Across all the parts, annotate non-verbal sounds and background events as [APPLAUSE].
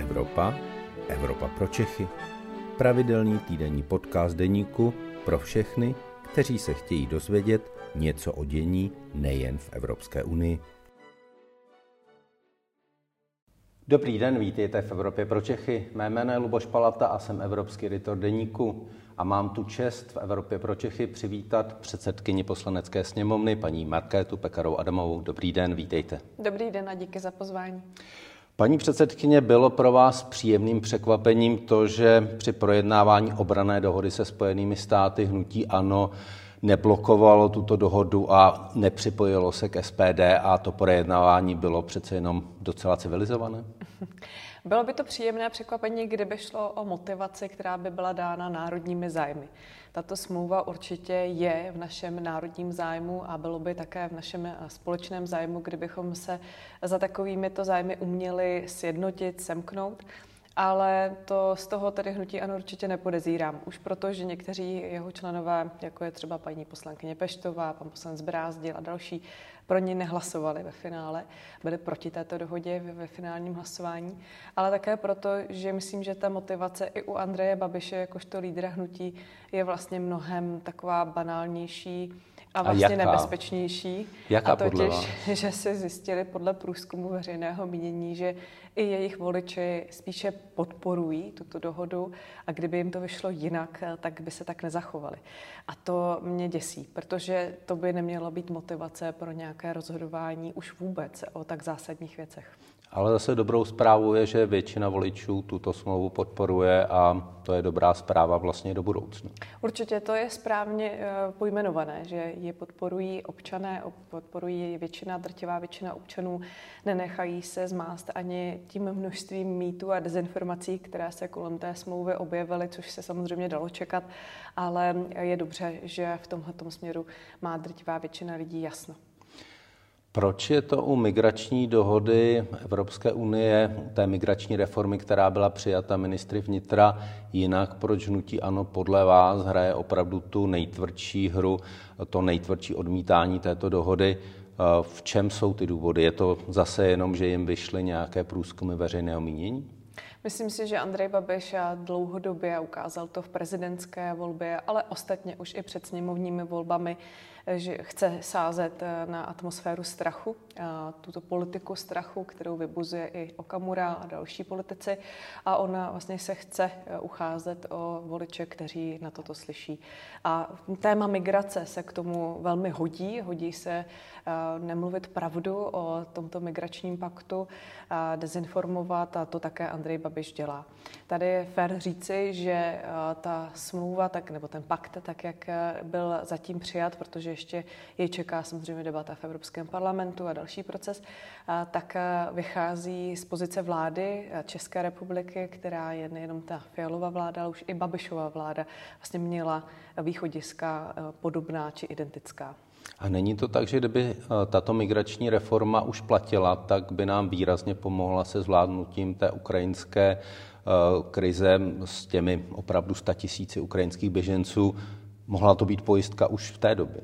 Evropa, Evropa pro Čechy. Pravidelný týdenní podcast deníku pro všechny, kteří se chtějí dozvědět něco o dění nejen v Evropské unii. Dobrý den, vítejte v Evropě pro Čechy. Mé jméno je Luboš Palata a jsem evropský editor deníku. A mám tu čest v Evropě pro Čechy přivítat předsedkyni poslanecké sněmovny, paní Markétu Pekarou Adamovou. Dobrý den, vítejte. Dobrý den a díky za pozvání. Paní předsedkyně, bylo pro vás příjemným překvapením to, že při projednávání obrané dohody se Spojenými státy hnutí ANO neblokovalo tuto dohodu a nepřipojilo se k SPD a to projednávání bylo přece jenom docela civilizované? Bylo by to příjemné překvapení, kdyby šlo o motivaci, která by byla dána národními zájmy. Tato smlouva určitě je v našem národním zájmu a bylo by také v našem eh, společném zájmu, kdybychom se za takovými to zájmy uměli sjednotit, semknout ale to z toho tedy hnutí ano určitě nepodezírám. Už proto, že někteří jeho členové, jako je třeba paní poslankyně Peštová, pan poslanec Brázdil a další, pro ní nehlasovali ve finále, byli proti této dohodě ve, ve finálním hlasování, ale také proto, že myslím, že ta motivace i u Andreje Babiše, jakožto lídra hnutí, je vlastně mnohem taková banálnější, a vlastně a jaká? nebezpečnější. Jaká a totiž, [LAUGHS] že se zjistili podle průzkumu veřejného mínění, že i jejich voliči spíše podporují tuto dohodu a kdyby jim to vyšlo jinak, tak by se tak nezachovali. A to mě děsí, protože to by nemělo být motivace pro nějaké rozhodování už vůbec o tak zásadních věcech. Ale zase dobrou zprávou je, že většina voličů tuto smlouvu podporuje a to je dobrá zpráva vlastně do budoucna. Určitě to je správně eh, pojmenované, že je podporují občané, podporují většina, drtivá většina občanů, nenechají se zmást ani tím množstvím mýtů a dezinformací, které se kolem té smlouvy objevily, což se samozřejmě dalo čekat, ale je dobře, že v tomhle směru má drtivá většina lidí jasno. Proč je to u migrační dohody Evropské unie, té migrační reformy, která byla přijata ministry vnitra, jinak proč hnutí ano podle vás hraje opravdu tu nejtvrdší hru, to nejtvrdší odmítání této dohody? V čem jsou ty důvody? Je to zase jenom, že jim vyšly nějaké průzkumy veřejného mínění? Myslím si, že Andrej Babiš dlouhodobě ukázal to v prezidentské volbě, ale ostatně už i před sněmovními volbami, že chce sázet eh, na atmosféru strachu, tuto politiku strachu, kterou vybuzuje i Okamura a další politici. A ona vlastně se chce eh, ucházet o voliče, kteří na toto slyší. A téma migrace se k tomu velmi hodí. Hodí se eh, nemluvit pravdu o tomto migračním paktu, dezinformovat a to také Andrej Babiš dělá. Tady je fér říci, že ta smlouva, tak, nebo ten pakt, tak jak byl zatím přijat, protože ještě je čeká samozřejmě debata v Evropském parlamentu a další proces, tak vychází z pozice vlády České republiky, která je nejenom ta Fialová vláda, ale už i Babišová vláda vlastně měla východiska podobná či identická. A není to tak, že kdyby tato migrační reforma už platila, tak by nám výrazně pomohla se zvládnutím té ukrajinské krize s těmi opravdu tisíci ukrajinských běženců. Mohla to být pojistka už v té době?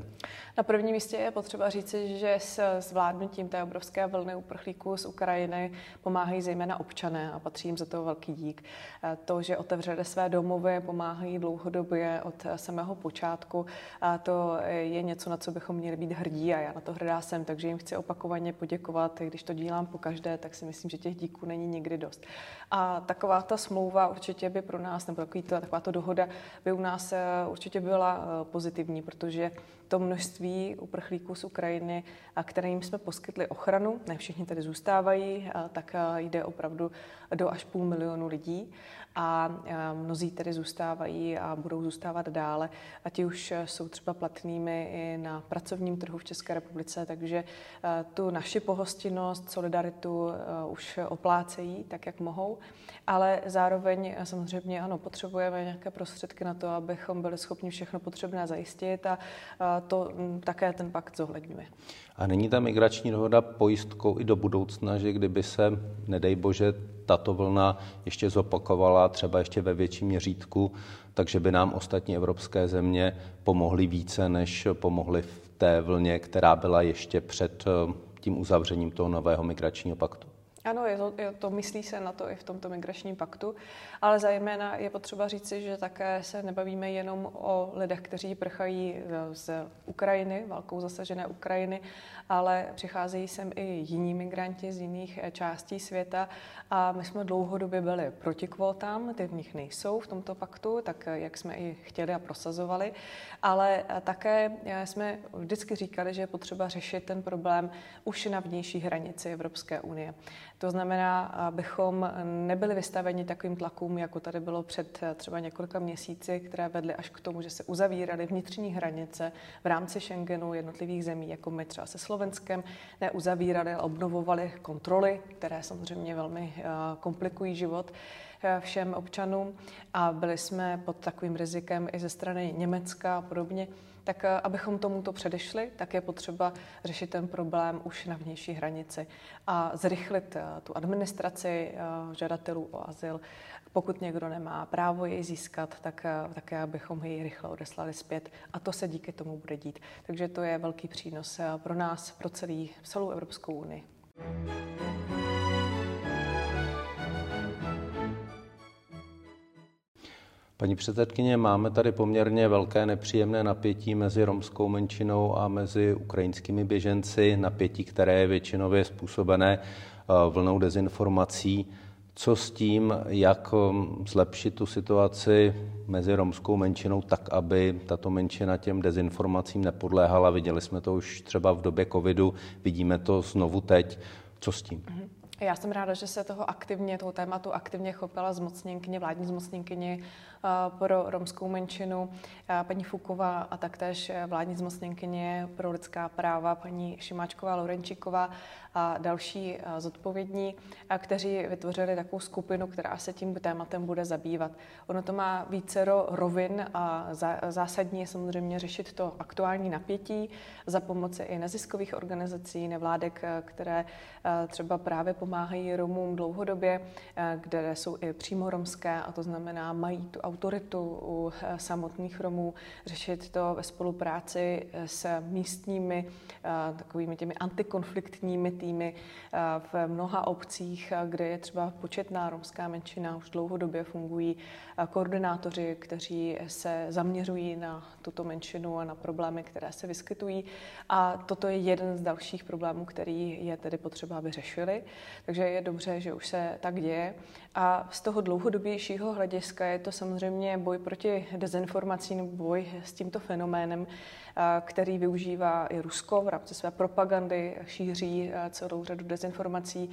Na prvním místě je potřeba říci, že s zvládnutím té obrovské vlny uprchlíků z Ukrajiny pomáhají zejména občané a patří jim za to velký dík. Eh, to, že otevřeli své domovy, pomáhají dlouhodobě od samého počátku, a to je něco, na co bychom měli být hrdí a já na to hrdá jsem, takže jim chci opakovaně poděkovat. Když to dělám po každé, tak si myslím, že těch díků není nikdy dost. A taková ta smlouva určitě by pro nás, nebo takový to, taková to dohoda by u nás eh, určitě byla eh, pozitivní, protože to množství uprchlíků z Ukrajiny, a kterým jsme poskytli ochranu, ne všichni tady zůstávají, tak jde opravdu do až půl milionu lidí a mnozí tedy zůstávají a budou zůstávat dále a ti už jsou třeba platnými i na pracovním trhu v České republice, takže tu naši pohostinnost, solidaritu už oplácejí tak, jak mohou, ale zároveň samozřejmě ano, potřebujeme nějaké prostředky na to, abychom byli schopni všechno potřebné zajistit a to také ten pakt zohledňuje. A není ta migrační dohoda pojistkou i do budoucna, že kdyby se, nedej bože, tato vlna ještě zopakovala, třeba ještě ve větším měřítku, takže by nám ostatní evropské země pomohly více, než pomohly v té vlně, která byla ještě před eh, tím uzavřením toho nového migračního paktu? Ano, je to, je to, myslí se na to i v tomto migračním paktu, ale zejména je potřeba říci, že také se nebavíme jenom o lidech, kteří prchají z Ukrajiny, válkou zasažené Ukrajiny, ale přicházejí sem i jiní migranti z jiných eh, částí světa a my jsme dlouhodobě byli proti kvótám, ty v nich nejsou v tomto paktu, tak eh, jak jsme i chtěli a prosazovali, ale eh, také jsme vždycky říkali, že je potřeba řešit ten problém už na vnější hranici Evropské unie. To znamená, abychom nebyli vystaveni takovým tlakům, jako tady bylo před třeba několika měsíci, které vedly až k tomu, že se uzavíraly vnitřní hranice v rámci Schengenu jednotlivých zemí, jako my třeba se Slovenskem, neuzavírali, ale obnovovali kontroly, které samozřejmě velmi eh, komplikují život eh, všem občanům. A byli jsme pod takovým rizikem i ze strany Německa a podobně tak eh, abychom tomuto předešli, tak je potřeba řešit ten problém už na vnější hranici a zrychlit eh, tu administraci eh, žadatelů o azyl. Pokud někdo nemá právo jej získat, tak také abychom jej rychle odeslali zpět. A to se díky tomu bude dít. Takže to je velký přínos pro nás, pro celý, celou Evropskou unii. Paní předsedkyně, máme tady poměrně velké nepříjemné napětí mezi romskou menšinou a mezi ukrajinskými běženci, napětí, které je většinově způsobené eh, vlnou dezinformací. Co s tím, jak hm, zlepšit tu situaci mezi romskou menšinou tak, aby tato menšina těm dezinformacím nepodléhala? Viděli jsme to už třeba v době covidu, vidíme to znovu teď. Co s tím? Mm-hmm. Já jsem ráda, že se toho aktivně, toho tématu aktivně chopila zmocněnkyně, vládní zmocněnkyně eh, pro romskou menšinu, eh, paní Fuková a taktéž eh, vládní zmocněnkyně pro lidská práva, paní Šimáčková Lorenčíková a další zodpovědní, kteří vytvořili takovou skupinu, která se tím tématem bude zabývat. Ono to má vícero rovin a zásadní je samozřejmě řešit to aktuální napětí za pomoci i neziskových organizací, nevládek, které třeba právě pomáhají Romům dlouhodobě, eh, kde jsou i přímo romské, a to znamená, mají tu autoritu u eh, samotných Romů, řešit to ve spolupráci eh, s místními takovými těmi antikonfliktními týmy v mnoha obcích, kde je třeba početná romská menšina, už dlouhodobě fungují koordinátoři, kteří se zaměřují na tuto menšinu a na problémy, které se vyskytují. A toto je jeden z dalších problémů, který je tedy potřeba, aby řešili. Takže je dobře, že už se tak děje. A z toho dlouhodobějšího hlediska je to samozřejmě boj proti dezinformacím, boj s tímto fenoménem, který využívá i Rusko v rámci své propagandy, šíří celou řadu dezinformací.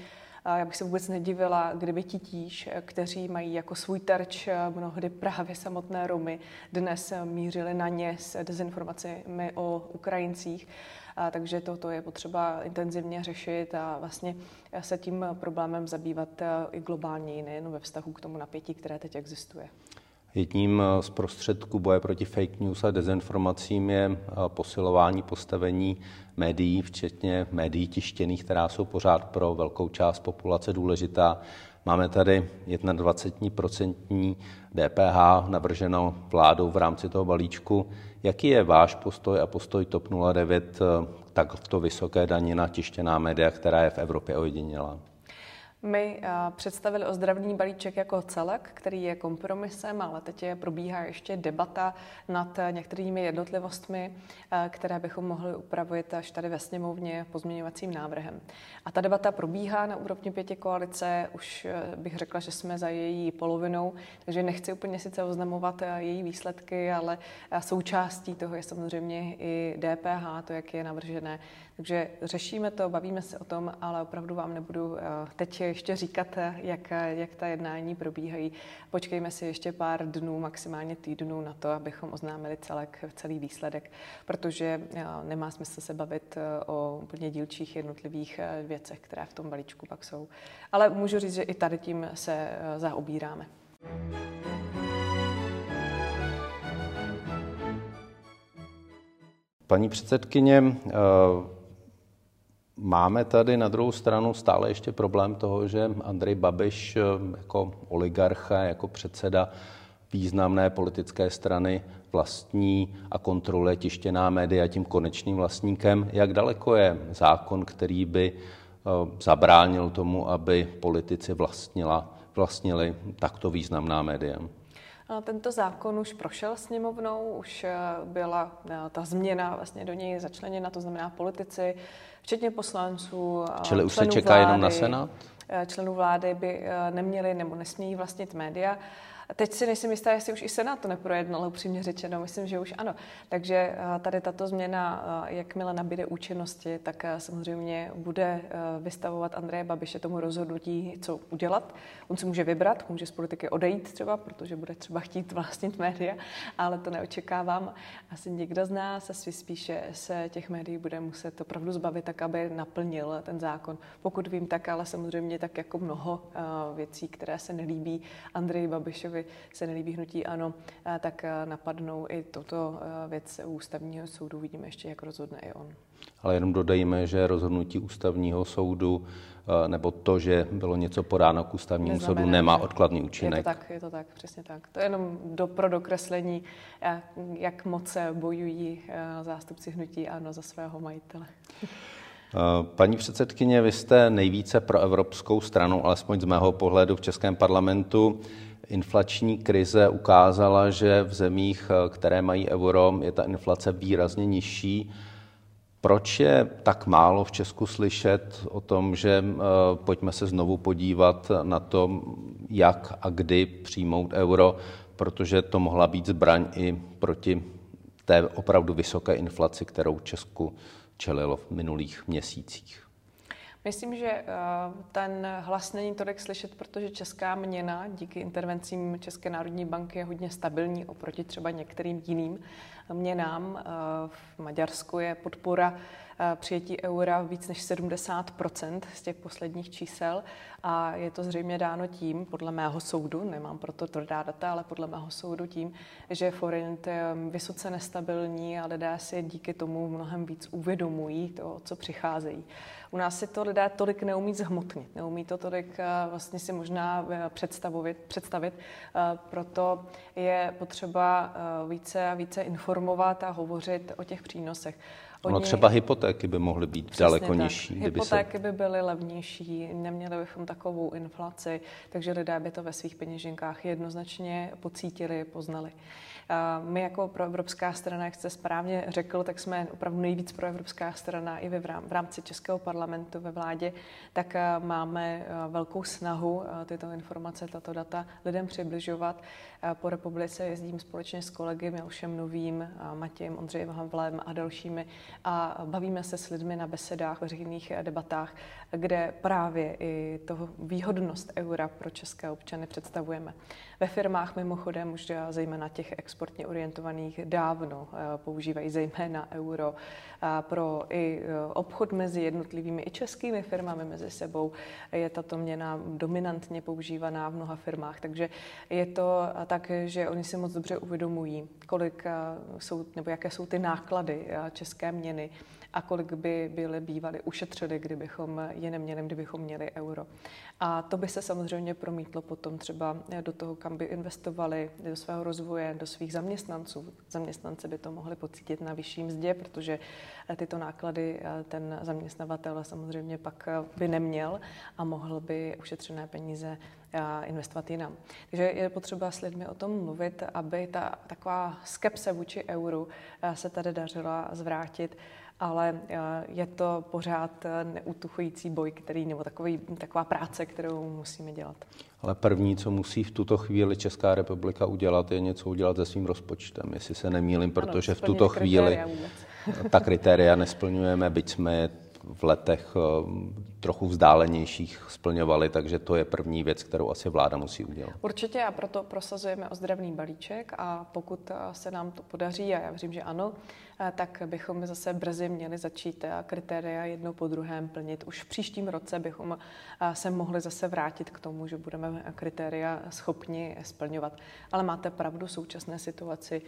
Já bych se vůbec nedivila, kdyby titíž, kteří mají jako svůj terč mnohdy právě samotné Romy, dnes mířili na ně s dezinformacemi o Ukrajincích. Takže toto je potřeba intenzivně řešit a vlastně se tím problémem zabývat e, i globálně, nejen ve vztahu k tomu napětí, které teď existuje. Jedním z prostředků boje proti fake news a dezinformacím je e, posilování postavení médií, včetně médií tištěných, která jsou pořád pro velkou část populace důležitá. Máme tady 21% DPH navrženo vládou v rámci toho balíčku. Jaký je váš postoj a postoj TOP 09 eh, tak v to vysoké daně na tištěná média, která je v Evropě ojedinělá? My eh, představili ozdravný balíček jako celek, který je kompromisem, ale teď je probíhá ještě debata nad eh, některými jednotlivostmi, eh, které bychom mohli upravit až tady ve sněmovně pozměňovacím návrhem. A ta debata probíhá na úrovni pěti koalice, už bych řekla, že jsme za její polovinou, takže nechci úplně sice oznamovat její výsledky, ale součástí toho je samozřejmě i DPH, to, jak je navržené. Takže řešíme to, bavíme se o tom, ale opravdu vám nebudu teď ještě říkat, jak, jak ta jednání probíhají. Počkejme si ještě pár dnů, maximálně týdnů na to, abychom oznámili celek, celý výsledek, protože eh, nemá smysl se bavit eh, o úplně dílčích jednotlivých eh, věcech, které v tom balíčku pak jsou. Ale můžu říct, že i tady tím se zaobíráme. Paní předsedkyně, Máme tady na druhou stranu stále ještě problém toho, že Andrej Babiš eh, jako oligarcha, jako předseda významné politické strany vlastní a kontroluje tištěná média tím konečným vlastníkem. Jak daleko je zákon, který by zabránil tomu, aby politici vlastnila, vlastnili takto významná média. Tento zákon už prošel sněmovnou, už eh, byla eh, ta změna vlastně do něj začleněna, to znamená politici, včetně poslanců. Čili už se čeká vlády, jenom na Senát? Členů vlády by neměli nebo nesmějí vlastnit média. Teď si nejsem jistá, jestli už i Senát to neprojednal, upřímně řečeno. Myslím, že už ano. Takže eh, tady tato změna, eh, jakmile nabíde účinnosti, tak eh, samozřejmě bude vystavovat Andreje Babiše tomu rozhodnutí, co udělat. On si může vybrat, může z politiky odejít třeba, protože bude třeba chtít vlastnit média, ale to neočekávám. Asi nikdo z nás, asi spíše se těch médií bude muset opravdu zbavit tak, aby naplnil ten zákon. Pokud vím, tak ale samozřejmě tak jako mnoho věcí, které se nelíbí Andreji Babišovi, se nelíbí hnutí ano, tak napadnou i toto věc u ústavního soudu. Vidíme ještě, jak rozhodne i on. Ale jenom dodejme, že rozhodnutí ústavního soudu nebo to, že bylo něco podáno k ústavnímu Neznamená, soudu, nemá odkladný účinek. Je to tak, je to tak, přesně tak. To je jenom do, pro dokreslení, jak moc se bojují zástupci hnutí ano za svého majitele. Paní předsedkyně, vy jste nejvíce pro evropskou stranu, alespoň z mého pohledu v Českém parlamentu. Inflační krize ukázala, že v zemích, které mají euro, je ta inflace výrazně nižší. Proč je tak málo v Česku slyšet o tom, že eh, pojďme se znovu podívat na to, jak a kdy přijmout euro, protože to mohla být zbraň i proti té opravdu vysoké inflaci, kterou Česku čelilo v minulých měsících. Myslím, že eh, ten hlas není tolik slyšet, protože česká měna díky intervencím České národní banky je hodně stabilní oproti třeba některým jiným měnám. Eh, v Maďarsku je podpora přijetí eura víc než 70% z těch posledních čísel a je to zřejmě dáno tím, podle mého soudu, nemám proto tvrdá data, ale podle mého soudu tím, že forint je vysoce nestabilní a lidé si díky tomu mnohem víc uvědomují to, co přicházejí. U nás si to lidé tolik neumí zhmotnit, neumí to tolik eh, vlastně si možná eh, představit, představit. Eh, proto je potřeba více a více informovat a hovořit o těch přínosech. Oni... Ono třeba hypotéky by mohly být Přesně daleko tak. nižší. Hypotéky se... by byly levnější, neměli bychom takovou inflaci, takže lidé by to ve svých peněženkách jednoznačně pocítili, poznali. My jako proevropská strana, jak jste správně řekl, tak jsme opravdu nejvíc proevropská strana i v rámci Českého parlamentu ve vládě, tak máme velkou snahu tyto informace, tato data lidem přibližovat. Po republice jezdím společně s kolegy Milošem Novým, Matějem, Ondřejem Havlem a dalšími a bavíme se s lidmi na besedách, veřejných debatách, kde právě i toho výhodnost eura pro české občany představujeme. Ve firmách mimochodem už zejména těch exportně orientovaných dávno eh, používají zejména euro pro i eh, obchod mezi jednotlivými i českými firmami mezi sebou. Je tato měna dominantně používaná v mnoha firmách, takže je to tak, že oni si moc dobře uvědomují, kolik eh, jsou, nebo jaké jsou ty náklady české měny a kolik by byly bývaly ušetřili, kdybychom je neměli, kdybychom měli euro. A to by se samozřejmě promítlo potom třeba do toho, kam by investovali, do svého rozvoje, do svých zaměstnanců. Zaměstnanci by to mohli pocítit na vyšší mzdě, protože tyto náklady ten zaměstnavatel samozřejmě pak by neměl a mohl by ušetřené peníze investovat jinam. Takže je potřeba s lidmi o tom mluvit, aby ta taková skepse vůči euru se tady dařila zvrátit ale eh, je to pořád eh, neutuchující boj, který, nebo takový, taková práce, kterou musíme dělat. Ale první, co musí v tuto chvíli Česká republika udělat, je něco udělat se svým rozpočtem, jestli se nemýlim, protože ano, v tuto chvíli [LAUGHS] ta kritéria nesplňujeme, byť jsme v letech eh, trochu vzdálenějších splňovali, takže to je první věc, kterou asi vláda musí udělat. Určitě a proto prosazujeme ozdravný balíček a pokud se nám to podaří, a já věřím, že ano, tak bychom zase brzy měli začít kritéria jedno po druhém plnit. Už v příštím roce bychom se mohli zase vrátit k tomu, že budeme kritéria schopni splňovat. Ale máte pravdu, současné situaci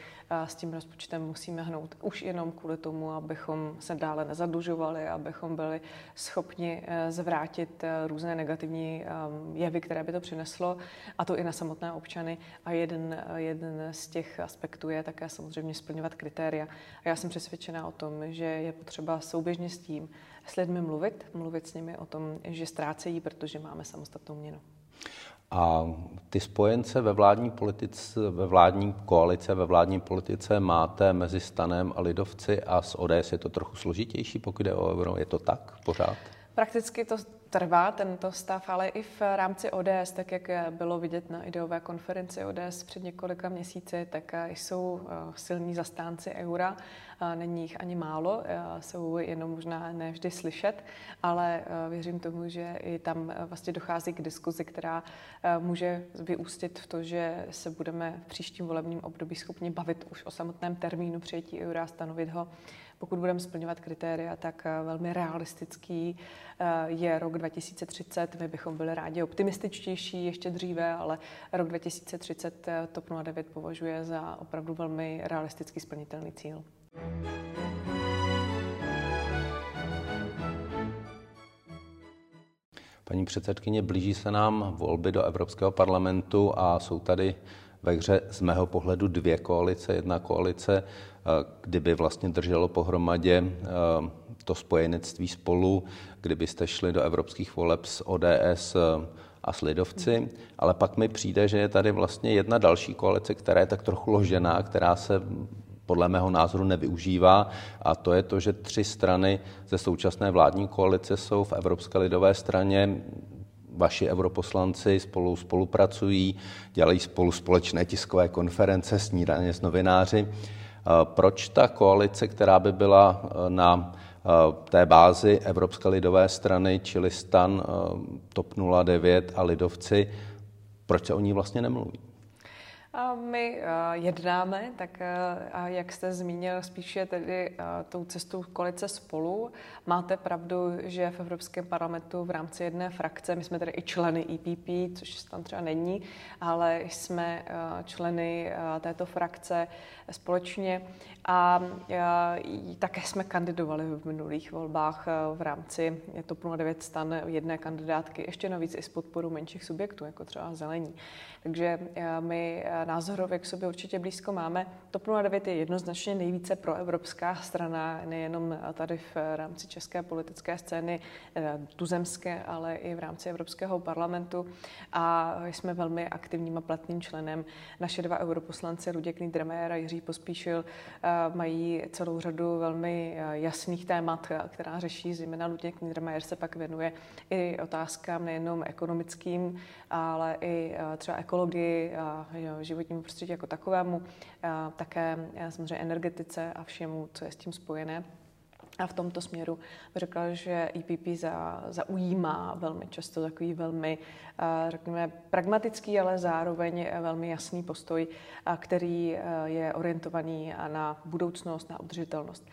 s tím rozpočtem musíme hnout už jenom kvůli tomu, abychom se dále nezadlužovali, abychom byli schopni zvrátit různé negativní jevy, které by to přineslo, a to i na samotné občany. A jeden, jeden z těch aspektů je také samozřejmě splňovat kritéria. Já jsem přesvědčená o tom, že je potřeba souběžně s tím s lidmi mluvit, mluvit s nimi o tom, že ztrácejí, protože máme samostatnou měnu. A ty spojence ve vládní politice, ve vládní koalice, ve vládní politice máte mezi Stanem a Lidovci a s ODS je to trochu složitější, pokud je o euro. Je to tak pořád? Prakticky to trvá, tento stav, ale i v rámci ODS, tak jak bylo vidět na ideové konferenci ODS před několika měsíci, tak jsou eh, silní zastánci eura. Není jich ani málo, eh, jsou jenom možná nevždy slyšet, ale eh, věřím tomu, že i tam vlastně dochází k diskuzi, která může vyústit v to, že se budeme v příštím volebním období schopni bavit už o samotném termínu přijetí eura, stanovit ho pokud budeme splňovat kritéria, tak eh, velmi realistický eh, je rok 2030. My bychom byli rádi optimističtější ještě dříve, ale rok 2030 eh, TOP 09 považuje za opravdu velmi realistický splnitelný cíl. Paní předsedkyně, blíží se nám volby do Evropského parlamentu a jsou tady ve hře z mého pohledu dvě koalice. Jedna koalice, eh, kdyby vlastně drželo pohromadě eh, to spojenectví spolu, kdybyste šli do evropských voleb s ODS eh, a s Lidovci, ale pak mi přijde, že je tady vlastně jedna další koalice, která je tak trochu ložená, která se podle mého názoru nevyužívá a to je to, že tři strany ze současné vládní koalice jsou v Evropské lidové straně vaši europoslanci spolu spolupracují, dělají spolu společné tiskové konference, snídaně s novináři. Proč ta koalice, která by byla e, na e, té bázi Evropské lidové strany, čili stan TOP 09 a lidovci, proč se o ní vlastně nemluví? A my jednáme, tak a jak jste zmínil, spíše tedy tou cestou koalice spolu. Máte pravdu, že v Evropském parlamentu v rámci jedné frakce, my jsme tedy i členy EPP, což tam třeba není, ale jsme členy této frakce společně a také jsme kandidovali v minulých volbách v rámci TOP 09 stan jedné kandidátky, ještě navíc i s podporou menších subjektů, jako třeba zelení. Takže my názorově k sobě určitě blízko máme. TOP 09 je jednoznačně nejvíce proevropská strana, nejenom tady v rámci české politické scény eh, tuzemské, ale i v rámci Evropského parlamentu a jsme velmi aktivním a platným členem. Naše dva europoslanci, Luděk Niedermayer a Jiří Pospíšil, eh, mají celou řadu velmi eh, jasných témat, která řeší, zejména Luděk Niedermayer se pak věnuje i otázkám nejenom ekonomickým, ale i třeba ekologii a životnímu prostředí jako takovému, také samozřejmě energetice a všemu, co je s tím spojené. A v tomto směru řekla, že EPP za, zaujímá velmi často takový velmi, řekněme, pragmatický, ale zároveň velmi jasný postoj, který je orientovaný na budoucnost, na udržitelnost.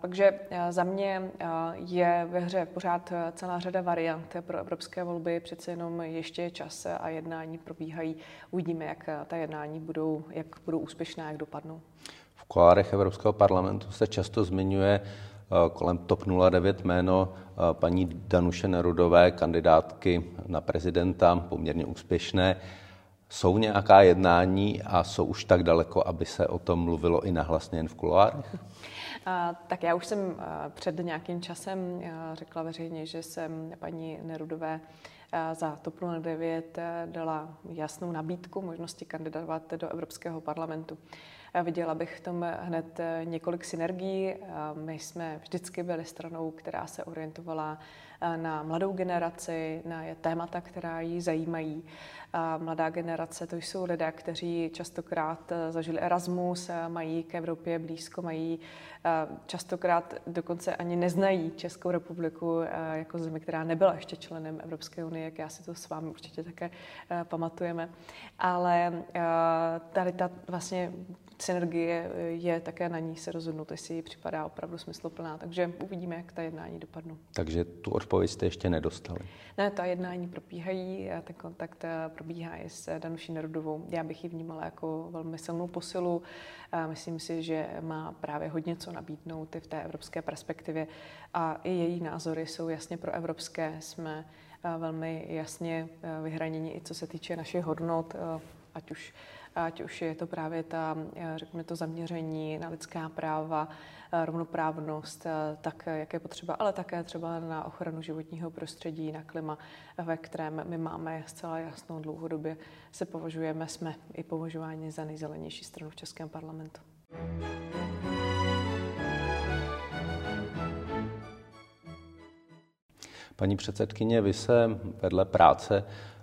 Takže za mě je ve hře pořád celá řada variant pro evropské volby, přece jenom ještě je čas a jednání probíhají. Uvidíme, jak ta jednání budou, jak budou úspěšná, jak dopadnou. V kolárech Evropského parlamentu se často zmiňuje kolem TOP 09 jméno paní Danuše Nerudové, kandidátky na prezidenta, poměrně úspěšné. Jsou nějaká jednání a jsou už tak daleko, aby se o tom mluvilo i nahlasně jen v kuloárech? [LAUGHS] Tak já už jsem před nějakým časem řekla veřejně, že jsem paní Nerudové za TOP 09 dala jasnou nabídku možnosti kandidovat do Evropského parlamentu. Viděla bych v tom hned několik synergií. My jsme vždycky byli stranou, která se orientovala na mladou generaci, na témata, která ji zajímají. Mladá generace to jsou lidé, kteří častokrát zažili Erasmus, mají k Evropě blízko, mají častokrát dokonce ani neznají Českou republiku jako zemi, která nebyla ještě členem Evropské unie, jak já si to s vámi určitě také pamatujeme. Ale tady ta vlastně synergie je také na ní se rozhodnout, jestli ji připadá opravdu smysluplná. Takže uvidíme, jak ta jednání dopadnou. Takže tu odpověď jste ještě nedostali? Ne, ta jednání probíhají a ten kontakt eh, probíhá i s Danuší Nerudovou. Já bych ji vnímala jako velmi silnou posilu. Myslím si, že má právě hodně co nabídnout i v té evropské perspektivě a i její názory jsou jasně pro evropské. Jsme eh, velmi jasně eh, vyhraněni i co se týče našich hodnot, ať už ať už je to právě ta, řekněme to zaměření na lidská práva, rovnoprávnost, tak jak je potřeba, ale také třeba na ochranu životního prostředí, na klima, ve kterém my máme zcela jasnou dlouhodobě se považujeme, jsme i považováni za nejzelenější stranu v Českém parlamentu. Paní předsedkyně, vy se vedle práce eh,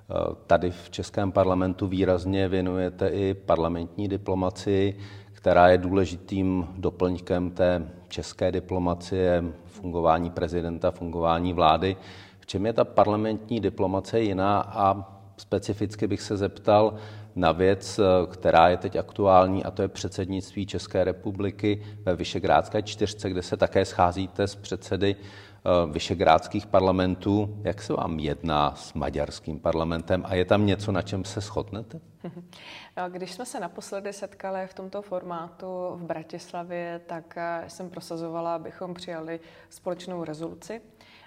tady v Českém parlamentu výrazně věnujete i parlamentní diplomaci, která je důležitým doplňkem té české diplomacie, fungování prezidenta, fungování vlády. V čem je ta parlamentní diplomace jiná a specificky bych se zeptal na věc, která je teď aktuální, a to je předsednictví České republiky ve Vyšegrádské čtyřce, kde se také scházíte s předsedy vyšegrádských parlamentů. Jak se vám jedná s maďarským parlamentem a je tam něco, na čem se shodnete? [LAUGHS] Když jsme se naposledy setkali v tomto formátu v Bratislavě, tak eh, jsem prosazovala, abychom přijali společnou rezoluci.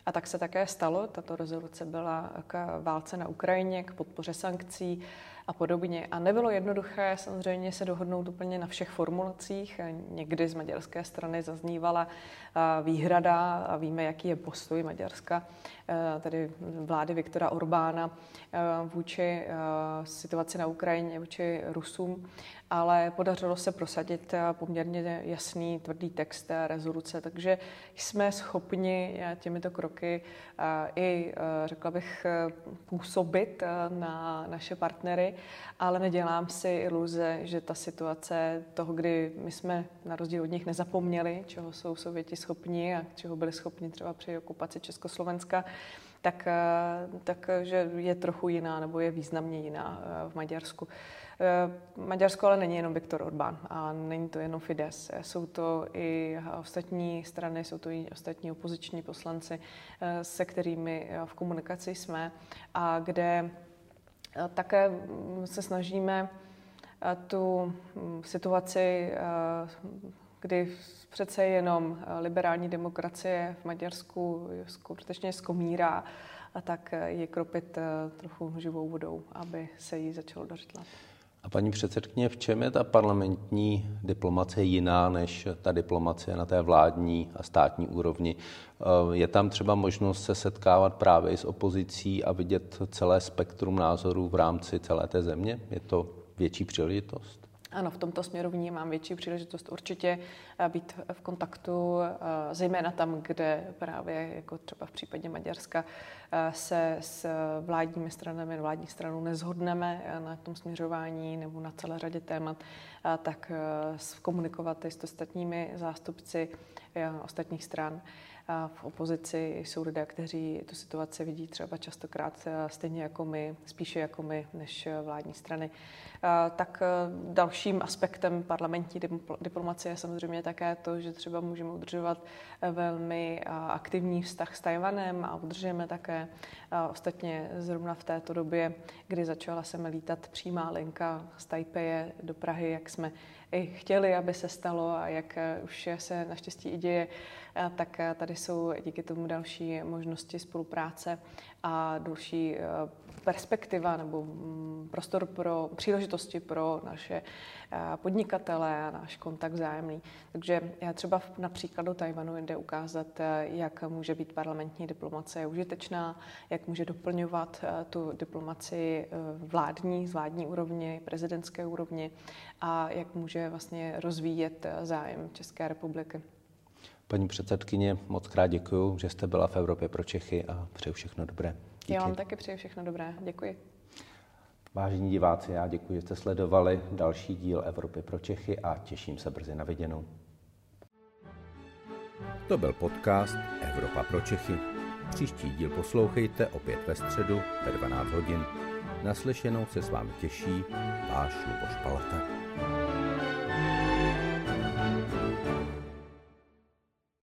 A tak se také stalo. Tato rezoluce byla k válce na Ukrajině, k podpoře sankcí a podobně. A nebylo jednoduché samozřejmě se dohodnout úplně na všech formulacích. Někdy z maďarské strany zaznívala výhrada a víme, jaký je postoj Maďarska, tedy vlády Viktora Orbána vůči situaci na Ukrajině, vůči Rusům ale podařilo se prosadit poměrně jasný, tvrdý text té rezoluce, takže jsme schopni těmito kroky i, řekla bych, působit na naše partnery, ale nedělám si iluze, že ta situace toho, kdy my jsme na rozdíl od nich nezapomněli, čeho jsou Sověti schopni a čeho byli schopni třeba při okupaci Československa, tak, tak že je trochu jiná nebo je významně jiná v Maďarsku. Eh, Maďarsko ale není jenom Viktor Orbán a není to jenom Fides. Jsou to i ostatní strany, jsou to i ostatní opoziční poslanci, eh, se kterými eh, v komunikaci jsme a kde také se snažíme tu hm, situaci, kdy přece jenom liberální demokracie v Maďarsku skutečně zkomírá, a tak je kropit trochu živou vodou, aby se jí začalo dařit lépe. A paní předsedkyně, v čem je ta parlamentní diplomace jiná než ta diplomacie na té vládní a státní úrovni? Eh, je tam třeba možnost se setkávat právě i s opozicí a vidět celé spektrum názorů v rámci celé té země? Je to větší příležitost? Ano, v tomto směru vnímám větší příležitost určitě eh, být v kontaktu, eh, zejména tam, kde právě, jako třeba v případě Maďarska, eh, se s vládními stranami, vládní stranou nezhodneme na tom směřování nebo na celé řadě témat, tak komunikovat i s ostatními zástupci ostatních stran v opozici jsou lidé, kteří tu situaci vidí třeba častokrát stejně jako my, spíše jako my, než vládní strany. Tak dalším aspektem parlamentní diplomacie je samozřejmě také to, že třeba můžeme udržovat velmi aktivní vztah s Tajvanem a udržujeme také ostatně zrovna v této době, kdy začala se lítat přímá linka z Tajpeje do Prahy, jak jsme i chtěli, aby se stalo a jak už se naštěstí i děje, tak tady jsou díky tomu další možnosti spolupráce a další eh, perspektiva nebo mm, prostor pro příležitosti pro naše eh, podnikatele a náš kontakt vzájemný. Takže já třeba na příkladu Tajvanu jde ukázat, eh, jak může být parlamentní diplomacie užitečná, jak může doplňovat tu diplomaci vládní, z vládní úrovně, prezidentské úrovni a jak může vlastně rozvíjet zájem České republiky. Paní předsedkyně, moc krát děkuji, že jste byla v Evropě pro Čechy a přeju všechno dobré. Díky. Já vám taky přeju všechno dobré. Děkuji. Vážení diváci, já děkuji, že jste sledovali další díl Evropy pro Čechy a těším se brzy na viděnou. To byl podcast Evropa pro Čechy. Příští díl poslouchejte opět ve středu ve 12 hodin. Naslyšenou se s vámi těší váš Luboš Palata.